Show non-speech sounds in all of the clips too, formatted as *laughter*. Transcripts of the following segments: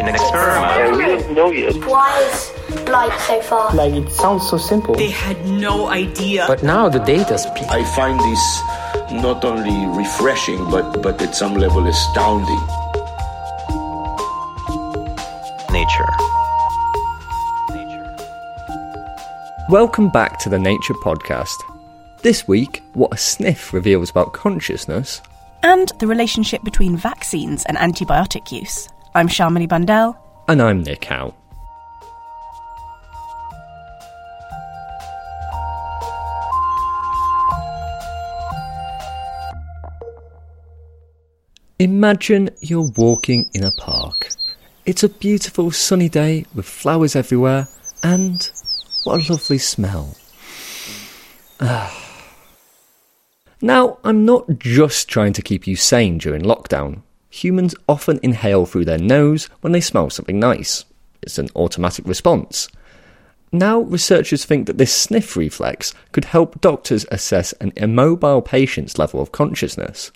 In an experiment. Yeah, we don't know yet. Why is light so far? Like it sounds so simple. They had no idea. But now the data speaks. I find this not only refreshing, but, but at some level astounding. Nature. Welcome back to the Nature Podcast. This week, what a sniff reveals about consciousness. And the relationship between vaccines and antibiotic use. I'm Shamini Bundell. And I'm Nick Howe. Imagine you're walking in a park. It's a beautiful sunny day with flowers everywhere, and what a lovely smell. Ah. now, I'm not just trying to keep you sane during lockdown. Humans often inhale through their nose when they smell something nice. It's an automatic response. Now, researchers think that this sniff reflex could help doctors assess an immobile patient's level of consciousness.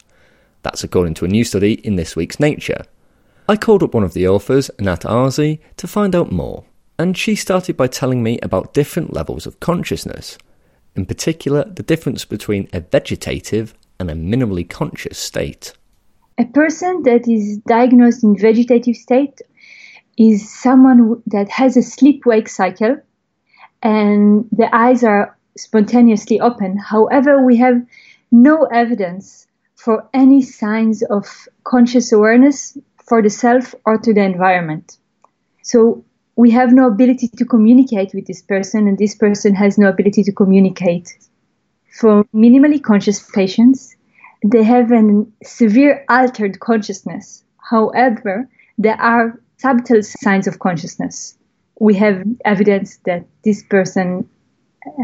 That's according to a new study in this week's Nature. I called up one of the authors, Anat Arzi, to find out more, and she started by telling me about different levels of consciousness, in particular, the difference between a vegetative and a minimally conscious state. A person that is diagnosed in vegetative state is someone that has a sleep wake cycle and the eyes are spontaneously open. However, we have no evidence for any signs of conscious awareness for the self or to the environment. So we have no ability to communicate with this person, and this person has no ability to communicate. For minimally conscious patients, they have a severe altered consciousness. However, there are subtle signs of consciousness. We have evidence that this person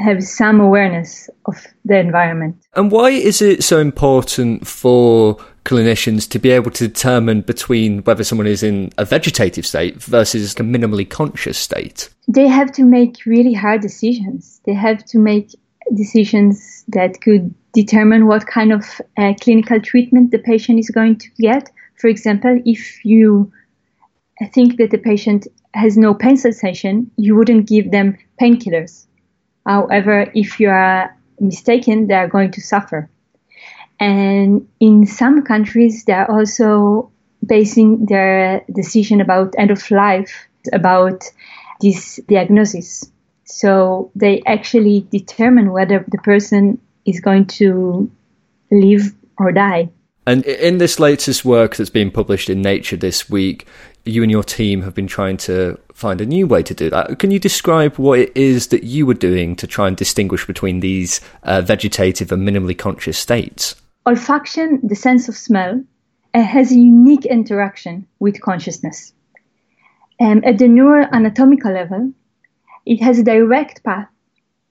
has some awareness of the environment. And why is it so important for clinicians to be able to determine between whether someone is in a vegetative state versus a minimally conscious state? They have to make really hard decisions. They have to make decisions that could determine what kind of uh, clinical treatment the patient is going to get. For example, if you think that the patient has no pain sensation, you wouldn't give them painkillers. However, if you are mistaken, they are going to suffer. And in some countries, they are also basing their decision about end of life about this diagnosis. So they actually determine whether the person is going to live or die. And in this latest work that's been published in Nature this week, you and your team have been trying to find a new way to do that. Can you describe what it is that you were doing to try and distinguish between these uh, vegetative and minimally conscious states? Olfaction, the sense of smell, uh, has a unique interaction with consciousness. Um, at the neuroanatomical level, it has a direct path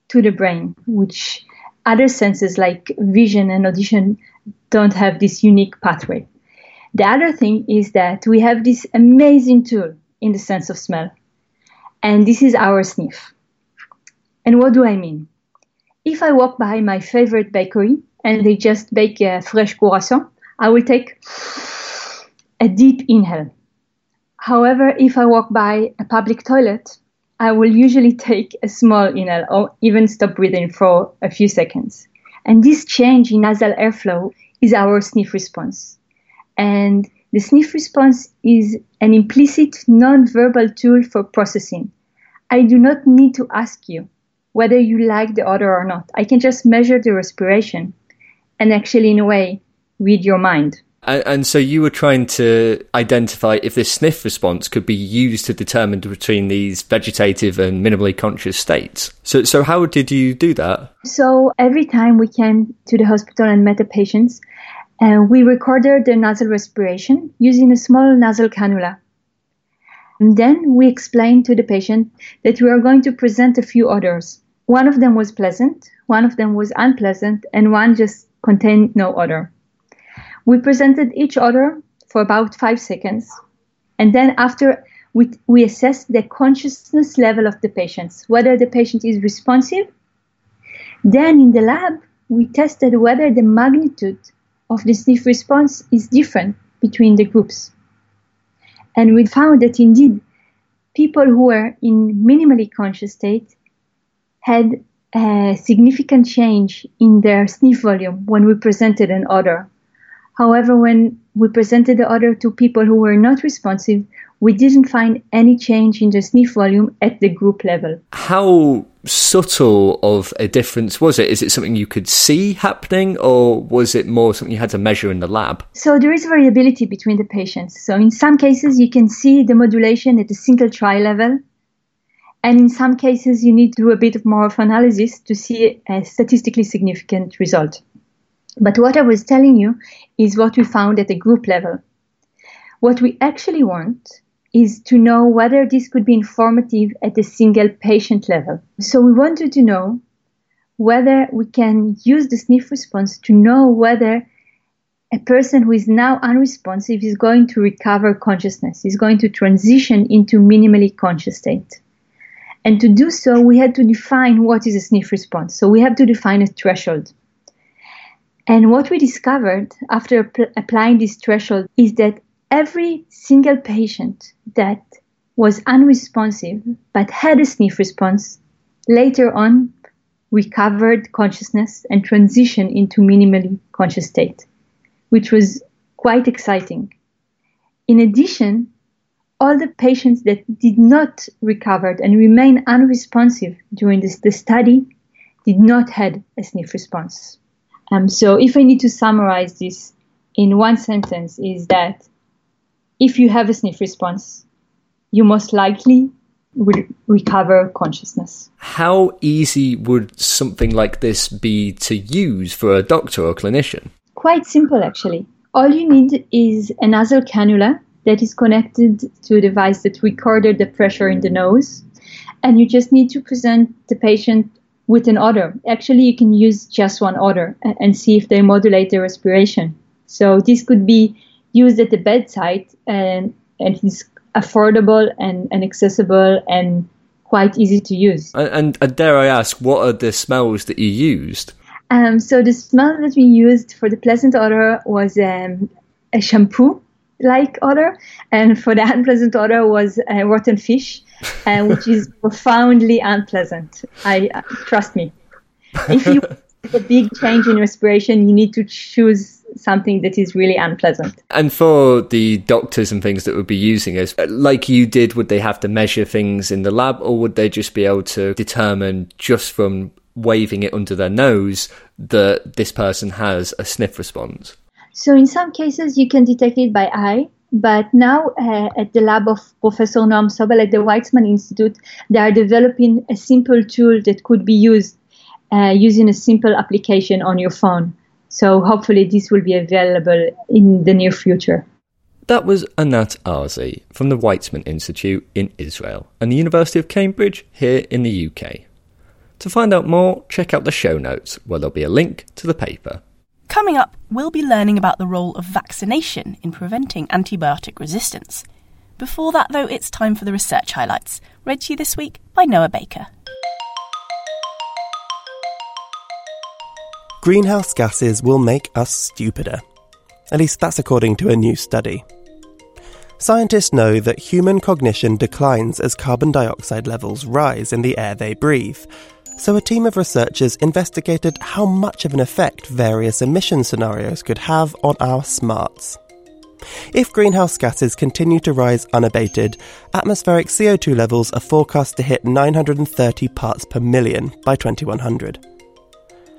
to the brain, which other senses like vision and audition don't have this unique pathway. The other thing is that we have this amazing tool in the sense of smell, and this is our sniff. And what do I mean? If I walk by my favorite bakery and they just bake a fresh croissant, I will take a deep inhale. However, if I walk by a public toilet, I will usually take a small inhale or even stop breathing for a few seconds. And this change in nasal airflow is our sniff response. And the sniff response is an implicit non-verbal tool for processing. I do not need to ask you whether you like the odor or not. I can just measure the respiration and actually, in a way, read your mind. And, and, so you were trying to identify if this sniff response could be used to determine between these vegetative and minimally conscious states. So, so how did you do that? So every time we came to the hospital and met the patients, uh, we recorded their nasal respiration using a small nasal cannula. And then we explained to the patient that we are going to present a few odors. One of them was pleasant, one of them was unpleasant, and one just contained no odor. We presented each other for about five seconds, and then after we, we assessed the consciousness level of the patients, whether the patient is responsive. Then in the lab, we tested whether the magnitude of the sniff response is different between the groups. And we found that indeed, people who were in minimally conscious state had a significant change in their sniff volume when we presented an odor. However, when we presented the odor to people who were not responsive, we didn't find any change in the sniff volume at the group level. How subtle of a difference was it? Is it something you could see happening, or was it more something you had to measure in the lab? So there is variability between the patients. So in some cases, you can see the modulation at the single tri level. And in some cases, you need to do a bit of more of analysis to see a statistically significant result. But what I was telling you is what we found at the group level. What we actually want is to know whether this could be informative at the single patient level. So we wanted to know whether we can use the sniff response to know whether a person who is now unresponsive is going to recover consciousness, is going to transition into minimally conscious state. And to do so, we had to define what is a sniff response. So we have to define a threshold. And what we discovered after pl- applying this threshold is that every single patient that was unresponsive but had a sniff response later on recovered consciousness and transitioned into minimally conscious state, which was quite exciting. In addition, all the patients that did not recover and remain unresponsive during this, the study did not had a sniff response. Um, so if I need to summarize this in one sentence is that if you have a sniff response, you most likely will recover consciousness. How easy would something like this be to use for a doctor or clinician? Quite simple, actually. All you need is a nasal cannula that is connected to a device that recorded the pressure in the nose. And you just need to present the patient with an odor. Actually, you can use just one odor and see if they modulate their respiration. So this could be used at the bedside and, and it's affordable and, and accessible and quite easy to use. And, and, and, dare I ask, what are the smells that you used? Um, so the smell that we used for the pleasant odor was um, a shampoo like odor, and for the *laughs* unpleasant odor was uh, rotten fish, *laughs* uh, which is profoundly unpleasant. I uh, trust me. If you *laughs* a big change in respiration, you need to choose something that is really unpleasant. And for the doctors and things that would be using it, like you did, would they have to measure things in the lab, or would they just be able to determine just from waving it under their nose that this person has a sniff response? So in some cases, you can detect it by eye. But now, uh, at the lab of Professor Noam Sobel at the Weizmann Institute, they are developing a simple tool that could be used uh, using a simple application on your phone. So hopefully, this will be available in the near future. That was Anat Arzi from the Weizmann Institute in Israel and the University of Cambridge here in the UK. To find out more, check out the show notes where there'll be a link to the paper. Coming up, we'll be learning about the role of vaccination in preventing antibiotic resistance. Before that, though, it's time for the research highlights, read to you this week by Noah Baker. Greenhouse gases will make us stupider. At least that's according to a new study. Scientists know that human cognition declines as carbon dioxide levels rise in the air they breathe, So a team of researchers investigated how much of an effect various emission scenarios could have on our smarts. If greenhouse gases continue to rise unabated, atmospheric CO2 levels are forecast to hit 930 parts per million by 2100.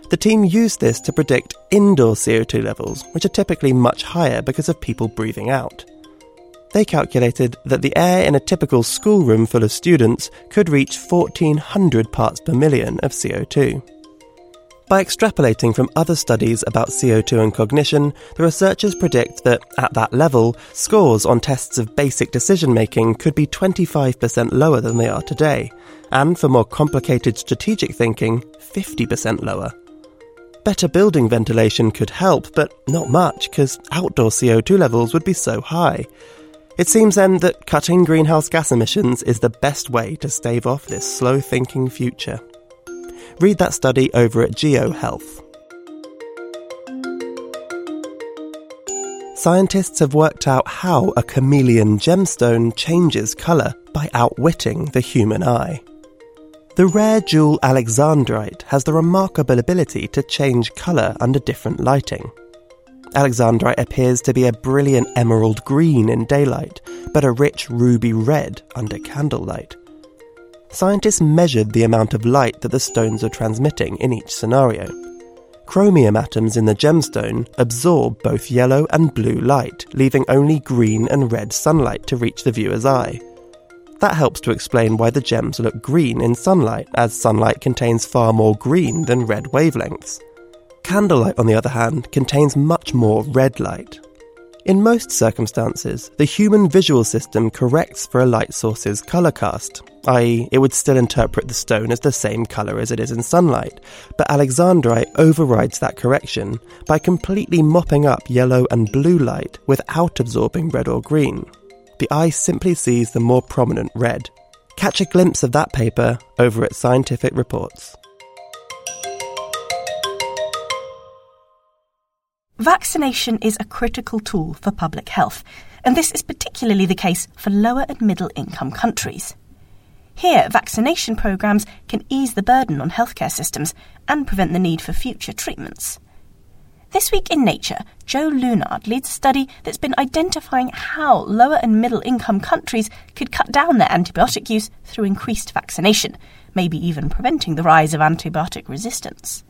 The team used this to predict indoor CO2 levels, which are typically much higher because of people breathing out. They calculated that the air in a typical schoolroom full of students could reach 1400 parts per million of CO2. By extrapolating from other studies about CO2 and cognition, the researchers predict that, at that level, scores on tests of basic decision making could be 25% lower than they are today, and for more complicated strategic thinking, 50% lower. Better building ventilation could help, but not much, because outdoor CO2 levels would be so high. It seems then that cutting greenhouse gas emissions is the best way to stave off this slow thinking future. Read that study over at GeoHealth. Scientists have worked out how a chameleon gemstone changes colour by outwitting the human eye. The rare jewel alexandrite has the remarkable ability to change colour under different lighting. Alexandrite appears to be a brilliant emerald green in daylight, but a rich ruby red under candlelight. Scientists measured the amount of light that the stones are transmitting in each scenario. Chromium atoms in the gemstone absorb both yellow and blue light, leaving only green and red sunlight to reach the viewer's eye. That helps to explain why the gems look green in sunlight, as sunlight contains far more green than red wavelengths. Candlelight, on the other hand, contains much more red light. In most circumstances, the human visual system corrects for a light source's colour cast, i.e., it would still interpret the stone as the same colour as it is in sunlight, but Alexandrite overrides that correction by completely mopping up yellow and blue light without absorbing red or green. The eye simply sees the more prominent red. Catch a glimpse of that paper over at Scientific Reports. Vaccination is a critical tool for public health, and this is particularly the case for lower and middle income countries. Here, vaccination programs can ease the burden on healthcare systems and prevent the need for future treatments. This week in Nature, Joe Lewnard leads a study that's been identifying how lower and middle income countries could cut down their antibiotic use through increased vaccination, maybe even preventing the rise of antibiotic resistance.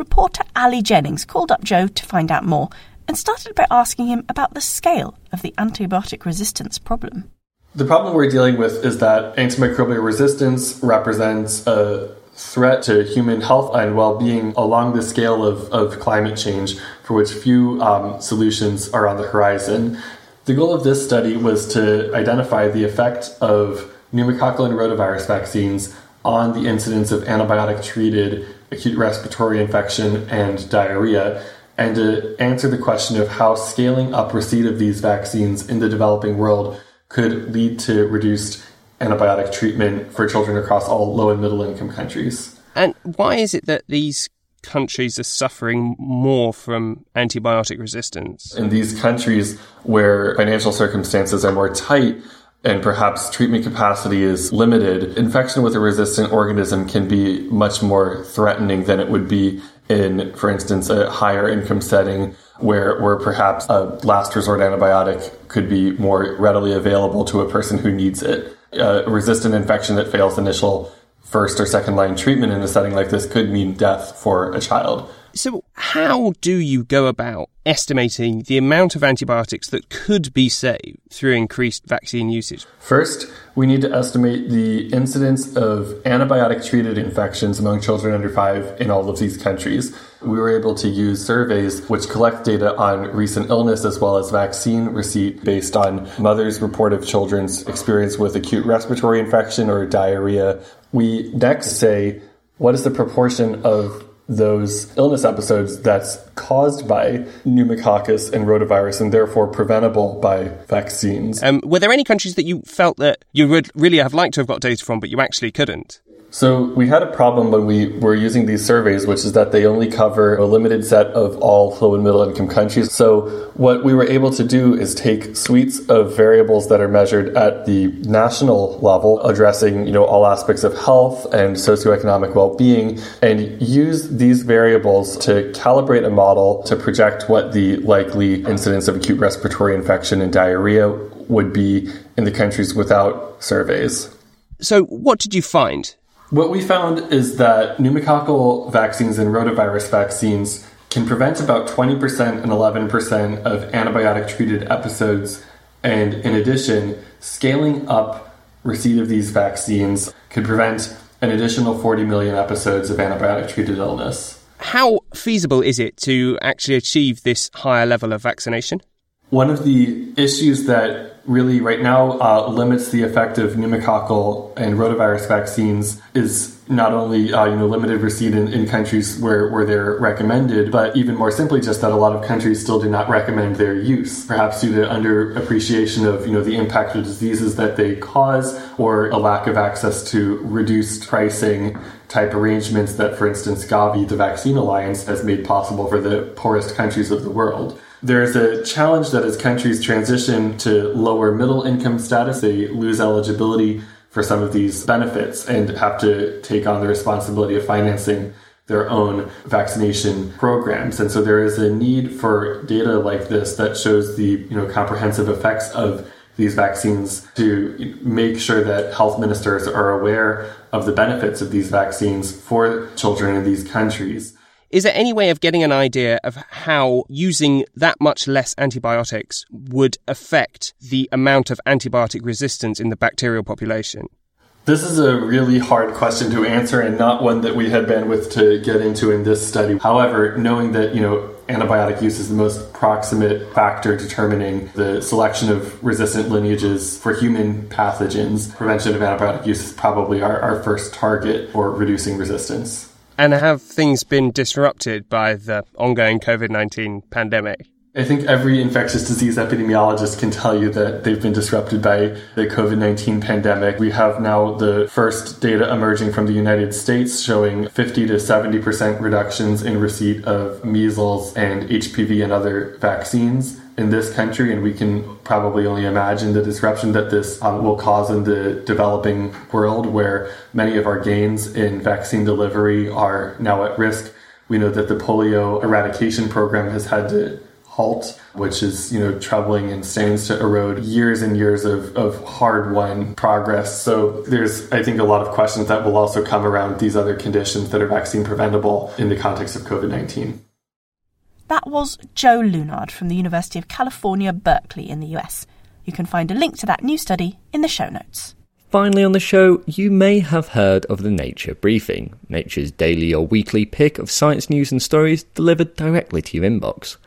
Reporter Ali Jennings called up Joe to find out more and started by asking him about the scale of the antibiotic resistance problem. The problem we're dealing with is that antimicrobial resistance represents a threat to human health and well being along the scale of, of climate change, for which few um, solutions are on the horizon. The goal of this study was to identify the effect of pneumococcal and rotavirus vaccines on the incidence of antibiotic treated acute respiratory infection and diarrhea, and to answer the question of how scaling up receipt of these vaccines in the developing world could lead to reduced antibiotic treatment for children across all low and middle income countries. And why is it that these countries are suffering more from antibiotic resistance? In these countries where financial circumstances are more tight, and perhaps treatment capacity is limited, infection with a resistant organism can be much more threatening than it would be in, for instance, a higher income setting where, where perhaps a last resort antibiotic could be more readily available to a person who needs it. A resistant infection that fails initial first or second line treatment in a setting like this could mean death for a child. So, how do you go about estimating the amount of antibiotics that could be saved through increased vaccine usage? First, we need to estimate the incidence of antibiotic treated infections among children under five in all of these countries. We were able to use surveys which collect data on recent illness as well as vaccine receipt based on mothers' report of children's experience with acute respiratory infection or diarrhea. We next say, what is the proportion of those illness episodes that's caused by pneumococcus and rotavirus and therefore preventable by vaccines. Um, were there any countries that you felt that you would really have liked to have got data from, but you actually couldn't? So we had a problem when we were using these surveys, which is that they only cover a limited set of all low and middle income countries. So what we were able to do is take suites of variables that are measured at the national level, addressing, you know, all aspects of health and socioeconomic well-being, and use these variables to calibrate a model to project what the likely incidence of acute respiratory infection and diarrhea would be in the countries without surveys. So what did you find? What we found is that pneumococcal vaccines and rotavirus vaccines can prevent about 20% and 11% of antibiotic treated episodes. And in addition, scaling up receipt of these vaccines could prevent an additional 40 million episodes of antibiotic treated illness. How feasible is it to actually achieve this higher level of vaccination? One of the issues that really right now uh, limits the effect of pneumococcal and rotavirus vaccines is not only uh, you know limited receipt in, in, countries where, where they're recommended, but even more simply just that a lot of countries still do not recommend their use, perhaps due to under appreciation of you know the impact of diseases that they cause or a lack of access to reduced pricing type arrangements that, for instance, Gavi, the Vaccine Alliance, has made possible for the poorest countries of the world. There's a challenge that as countries transition to lower middle income status, they lose eligibility for some of these benefits and have to take on the responsibility of financing their own vaccination programs. And so there is a need for data like this that shows the you know comprehensive effects of these vaccines to make sure that health ministers are aware of the benefits of these vaccines for children in these countries. Is there any way of getting an idea of how using that much less antibiotics would affect the amount of antibiotic resistance in the bacterial population? This is a really hard question to answer and not one that we had bandwidth to get into in this study. However, knowing that, you know, antibiotic use is the most proximate factor determining the selection of resistant lineages for human pathogens, prevention of antibiotic use is probably our, our first target for reducing resistance. And have things been disrupted by the ongoing COVID 19 pandemic? I think every infectious disease epidemiologist can tell you that they've been disrupted by the COVID 19 pandemic. We have now the first data emerging from the United States showing 50 to 70% reductions in receipt of measles and HPV and other vaccines in this country, and we can probably only imagine the disruption that this um, will cause in the developing world, where many of our gains in vaccine delivery are now at risk. We know that the polio eradication program has had to halt, which is, you know, troubling and stands to erode years and years of, of hard won progress. So there's, I think, a lot of questions that will also come around these other conditions that are vaccine preventable in the context of COVID 19. That was Joe Lewnard from the University of California, Berkeley in the US. You can find a link to that new study in the show notes. Finally, on the show, you may have heard of the Nature Briefing, Nature's daily or weekly pick of science news and stories delivered directly to your inbox.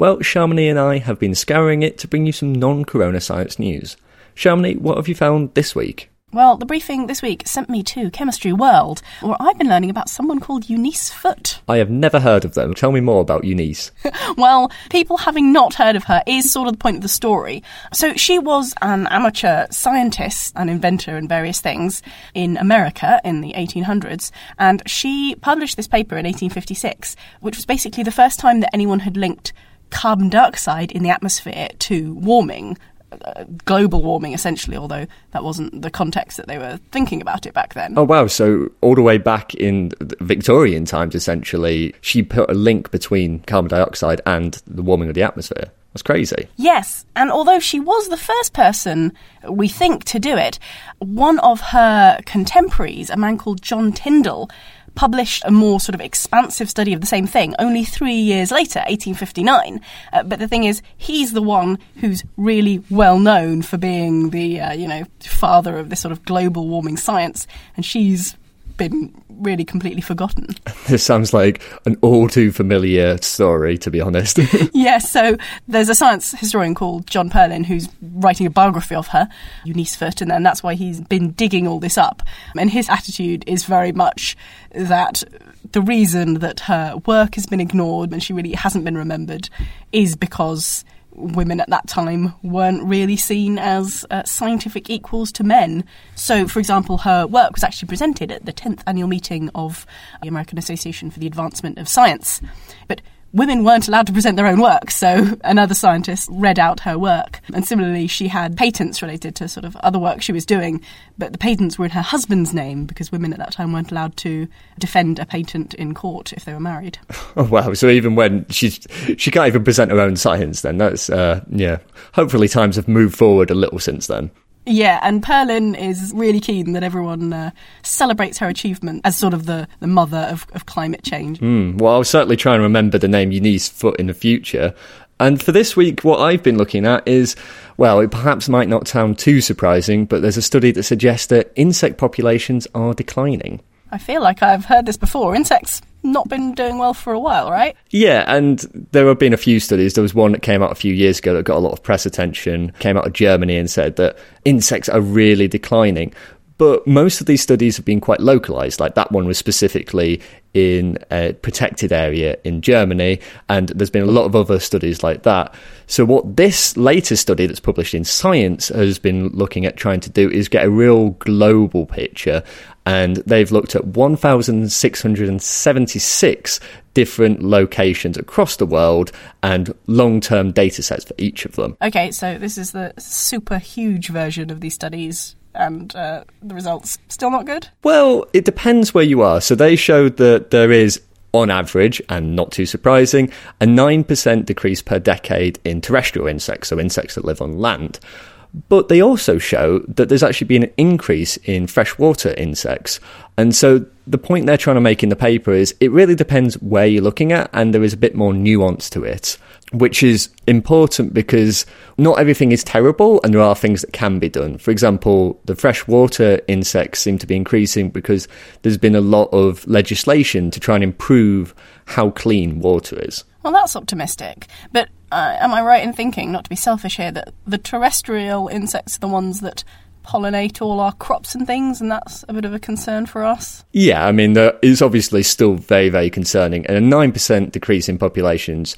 Well, Shamini and I have been scouring it to bring you some non corona science news. Shamini, what have you found this week? Well, the briefing this week sent me to Chemistry World, where I've been learning about someone called Eunice Foote. I have never heard of them. Tell me more about Eunice. *laughs* well, people having not heard of her is sort of the point of the story. So she was an amateur scientist and inventor and various things in America in the 1800s, and she published this paper in 1856, which was basically the first time that anyone had linked carbon dioxide in the atmosphere to warming Uh, global warming essentially although that wasn't the context that they were thinking about it back then. Oh wow. So all the way back in victorian times essentially she put a link between carbon dioxide and the warming of the atmosphere. That's crazy. Yes, and although she was the first person we think to do it, one of her contemporaries, a man called John Tyndall, published a more sort of expansive study of the same thing only three years later, 1859. Uh, but the thing is, he's the one who's really well known for being the, uh, you know, father of this sort of global warming science, and she's been really completely forgotten. *laughs* This sounds like an all too familiar story, to be honest. yes, *laughs* yeah, so there's a science historian called John Perlin who's writing a biography of her, Eunice Foote, and that's why he's been digging all this up. And his attitude is very much that the reason that her work has been ignored and she really hasn't been remembered is because women at that time weren't really seen as uh, scientific equals to men. So, for example, her work was actually presented at the 10th annual meeting of the American Association for the Advancement of Science. But women weren't allowed to present their own work, so another scientist read out her work. And similarly, she had patents related to sort of other work she was doing, but the patents were in her husband's name because women at that time weren't allowed to defend a patent in court if they were married. *laughs* Oh wow! So even when she's she can't even present her own science, then that's uh, yeah. Hopefully, times have moved forward a little since then. Yeah, and Perlin is really keen that everyone uh, celebrates her achievement as sort of the, the mother of, of climate change. Mm, well, I'll certainly try and remember the name Eunice Foote in the future. And for this week, what I've been looking at is, well, it perhaps might not sound too surprising, but there's a study that suggests that insect populations are declining. I feel like I've heard this before. Insects not been doing well for a while, right? Yeah, and there have been a few studies. There was one that came out a few years ago that got a lot of press attention, came out of Germany and said that insects are really declining. But most of these studies have been quite localized. Like that one was specifically in a protected area in Germany, and there's been a lot of other studies like that. So, what this latest study that's published in Science has been looking at trying to do is get a real global picture and they've looked at 1,676 different locations across the world and long term data sets for each of them. Okay, so this is the super huge version of these studies. And uh, the results still not good? Well, it depends where you are. So they showed that there is on average, and not too surprising, a 9% decrease per decade in terrestrial insects, so insects that live on land. But they also show that there's actually been an increase in freshwater insects. And so the point they're trying to make in the paper is it really depends where you're looking at, and there is a bit more nuance to it, which is important because not everything is terrible and there are things that can be done. For example, the freshwater insects seem to be increasing because there's been a lot of legislation to try and improve how clean water is. Well, that's optimistic. But uh, am I right in thinking, not to be selfish here, that the terrestrial insects are the ones that pollinate all our crops and things, and that's a bit of a concern for us? Yeah, I mean, is obviously still very, very concerning. And a 9% decrease in populations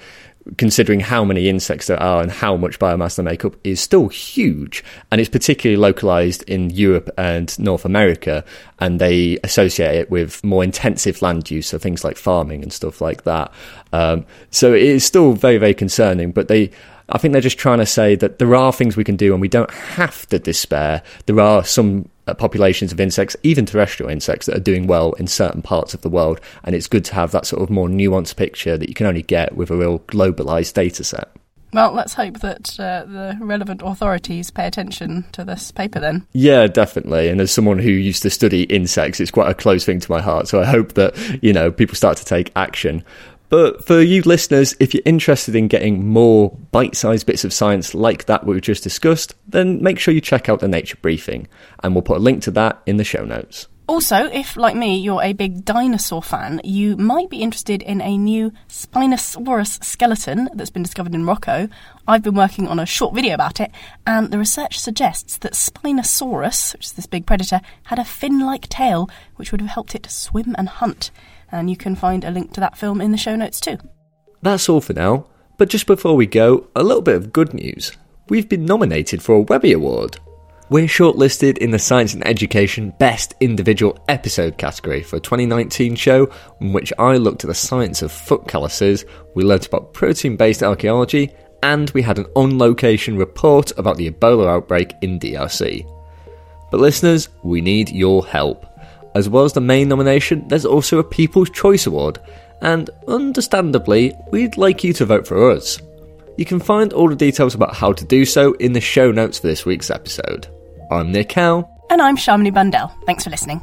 considering how many insects there are and how much biomass they make up, is still huge. And it's particularly localized in Europe and North America. And they associate it with more intensive land use, so things like farming and stuff like that. Um, so it is still very, very concerning. But they, I think they're just trying to say that there are things we can do and we don't have to despair. There are some uh, populations of insects, even terrestrial insects, that are doing well in certain parts of the world. And it's good to have that sort of more nuanced picture that you can only get with a real globalized data set. Well, let's hope that uh, the relevant authorities pay attention to this paper then. Yeah, definitely. And as someone who used to study insects, it's quite a close thing to my heart. So I hope that, you know, people start to take action. But for you listeners, if you're interested in getting more bite sized bits of science like that we've just discussed, then make sure you check out the Nature Briefing, and we'll put a link to that in the show notes. Also, if, like me, you're a big dinosaur fan, you might be interested in a new Spinosaurus skeleton that's been discovered in Morocco. I've been working on a short video about it, and the research suggests that Spinosaurus, which is this big predator, had a fin like tail which would have helped it swim and hunt and you can find a link to that film in the show notes too. That's all for now, but just before we go, a little bit of good news. We've been nominated for a Webby Award. We're shortlisted in the Science and Education Best Individual Episode category for a 2019 show in which I looked at the science of foot calluses, we learnt about protein based archaeology, and we had an on location report about the Ebola outbreak in DRC. But listeners, we need your help. As well as the main nomination, there's also a People's Choice Award, and understandably, we'd like you to vote for us. You can find all the details about how to do so in the show notes for this week's episode. I'm Nick Howe. And I'm Shamini Bundell. Thanks for listening.